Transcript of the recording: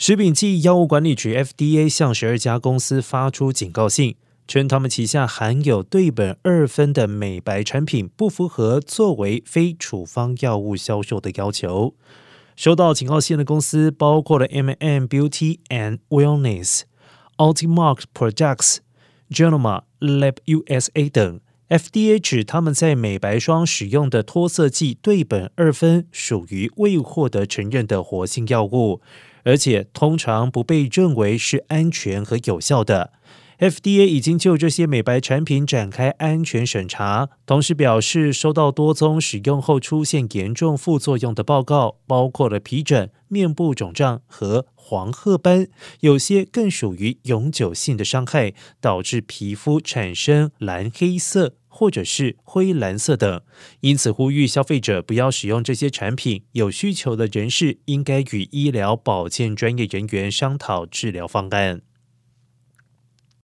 食品及药物管理局 FDA 向十二家公司发出警告信，称他们旗下含有对苯二酚的美白产品不符合作为非处方药物销售的要求。收到警告信的公司包括了 M&M Beauty and Wellness、Ultimark Products、Genoma Lab USA 等。FDA 指他们在美白霜使用的脱色剂对苯二酚属于未获得承认的活性药物，而且通常不被认为是安全和有效的。FDA 已经就这些美白产品展开安全审查，同时表示收到多宗使用后出现严重副作用的报告，包括了皮疹、面部肿胀和黄褐斑，有些更属于永久性的伤害，导致皮肤产生蓝黑色或者是灰蓝色的。因此，呼吁消费者不要使用这些产品。有需求的人士应该与医疗保健专业人员商讨治疗方案。